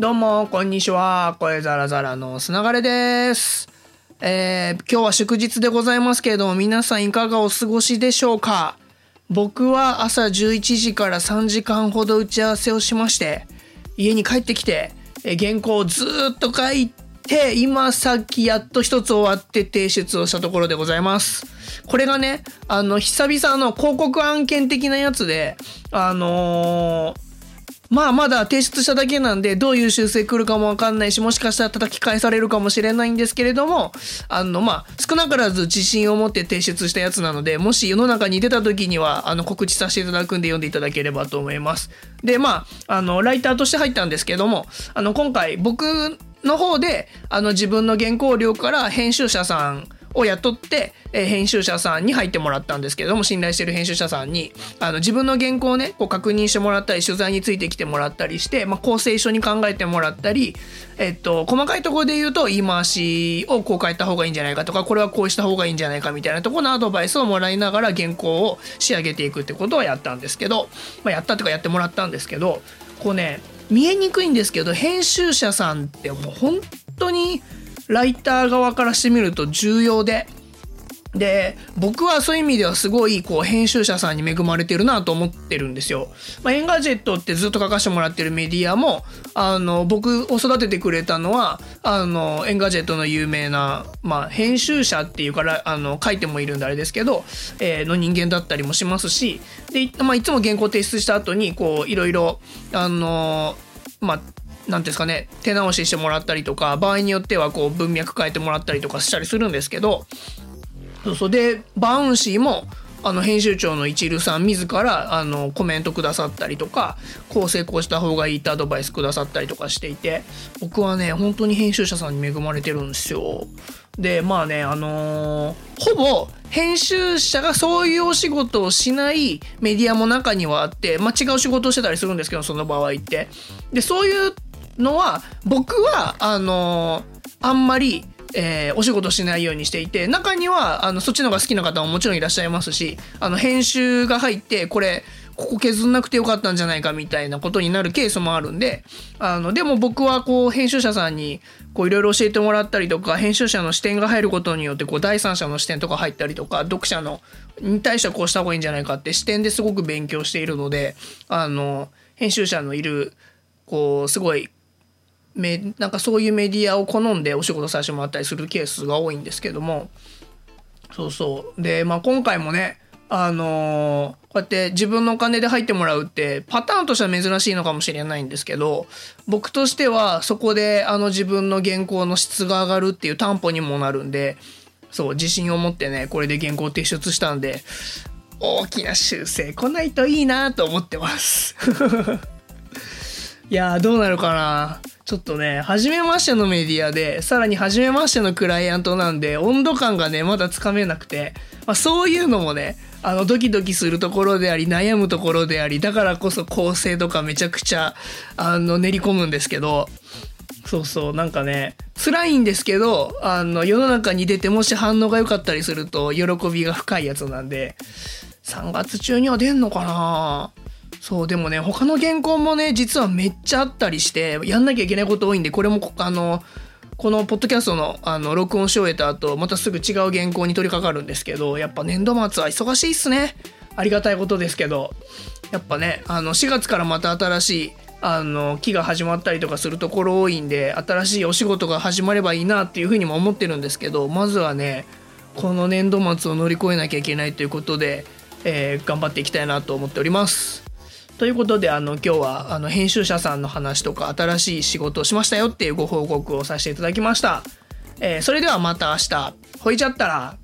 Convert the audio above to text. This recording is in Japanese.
どうも、こんにちは。声ザラザラのすながれです。えー今日は祝日でございますけれども、皆さんいかがお過ごしでしょうか？僕は朝11時から3時間ほど打ち合わせをしまして、家に帰ってきて、えー原稿をずっと書いて、今さっきやっと一つ終わって提出をしたところでございます。これがね、あの、久々の広告案件的なやつで、あのーまあまだ提出しただけなんでどういう修正来るかもわかんないしもしかしたら叩き返されるかもしれないんですけれどもあのまあ少なからず自信を持って提出したやつなのでもし世の中に出た時にはあの告知させていただくんで読んでいただければと思います。でまああのライターとして入ったんですけどもあの今回僕の方であの自分の原稿料から編集者さんを雇って、えー編集者さんに入ってもらったんですけれども信頼してる編集者さんにあの自分の原稿をねこう確認してもらったり取材についてきてもらったりして、まあ、構成一緒に考えてもらったり、えっと、細かいところで言うと言い回しをこう変えた方がいいんじゃないかとかこれはこうした方がいいんじゃないかみたいなところのアドバイスをもらいながら原稿を仕上げていくってことをやったんですけど、まあ、やったとかやってもらったんですけどこうね見えにくいんですけど編集者さんってもう本当にライター側からしてみると重要で。で僕はそういう意味ではすごいこう編集者さんに恵まれてるなと思ってるんですよ。まあ、 Engadget ってずっと書かせてもらってるメディアもあの僕を育ててくれたのはあの Engadget の有名な、まあ、編集者っていうからあの書いてもいるんであれですけど、えーの人間だったりもしますしで、まあ、いつも原稿提出した後にこういろいろあのまあなんていうんですかね手直ししてもらったりとか場合によってはこう文脈変えてもらったりとかしたりするんですけどそうそうでバウンシーもあの編集長の一流さん自らあのコメントくださったりとかこう成功した方がいいってアドバイスくださったりとかしていて僕はね本当に編集者さんに恵まれてるんですよ。でまあねあのーほぼ編集者がそういうお仕事をしないメディアも中にはあって、まあ、違う仕事をしてたりするんですけどその場合って。でそういうのは僕はあのあんまりえーお仕事しないようにしていて中にはあのそっちの方が好きな方ももちろんいらっしゃいますしあの編集が入ってこれここ削んなくてよかったんじゃないかみたいなことになるケースもあるんであのでも僕はこう編集者さんにこういろいろ教えてもらったりとか編集者の視点が入ることによってこう第三者の視点とか入ったりとか読者のに対してはこうした方がいいんじゃないかって視点ですごく勉強しているのであの編集者のいるこうすごいなんかそういうメディアを好んでお仕事させてもらったりするケースが多いんですけどもそうそうで、まあ、今回もねあのーこうやって自分のお金で入ってもらうってパターンとしては珍しいのかもしれないんですけど僕としてはそこであの自分の原稿の質が上がるっていう担保にもなるんでそう自信を持ってねこれで原稿提出したんで大きな修正来ないといいなと思ってます。いやーどうなるかな。ちょっとね初めましてのメディアでさらに初めましてのクライアントなんで温度感がねまだつかめなくて、まあ、そういうのもねあのドキドキするところであり悩むところでありだからこそ構成とかめちゃくちゃあの練り込むんですけどそうそうなんかね辛いんですけどあの世の中に出てもし反応が良かったりすると喜びが深いやつなんで3月中には出んのかな。そうでもね他の原稿もね実はめっちゃあったりしてやんなきゃいけないこと多いんでこれもあのこのポッドキャストのあの録音し終えた後またすぐ違う原稿に取り掛かるんですけどやっぱ年度末は忙しいっすねありがたいことですけどやっぱねあの4月からまた新しいあの期が始まったりとかするところ多いんで新しいお仕事が始まればいいなっていうふうにも思ってるんですけどまずはねこの年度末を乗り越えなきゃいけないということで、えー頑張っていきたいなと思っております。ということであの今日はあの編集者さんの話とか新しい仕事をしましたよっていうご報告をさせていただきました。えーそれではまた明日ほいちゃったら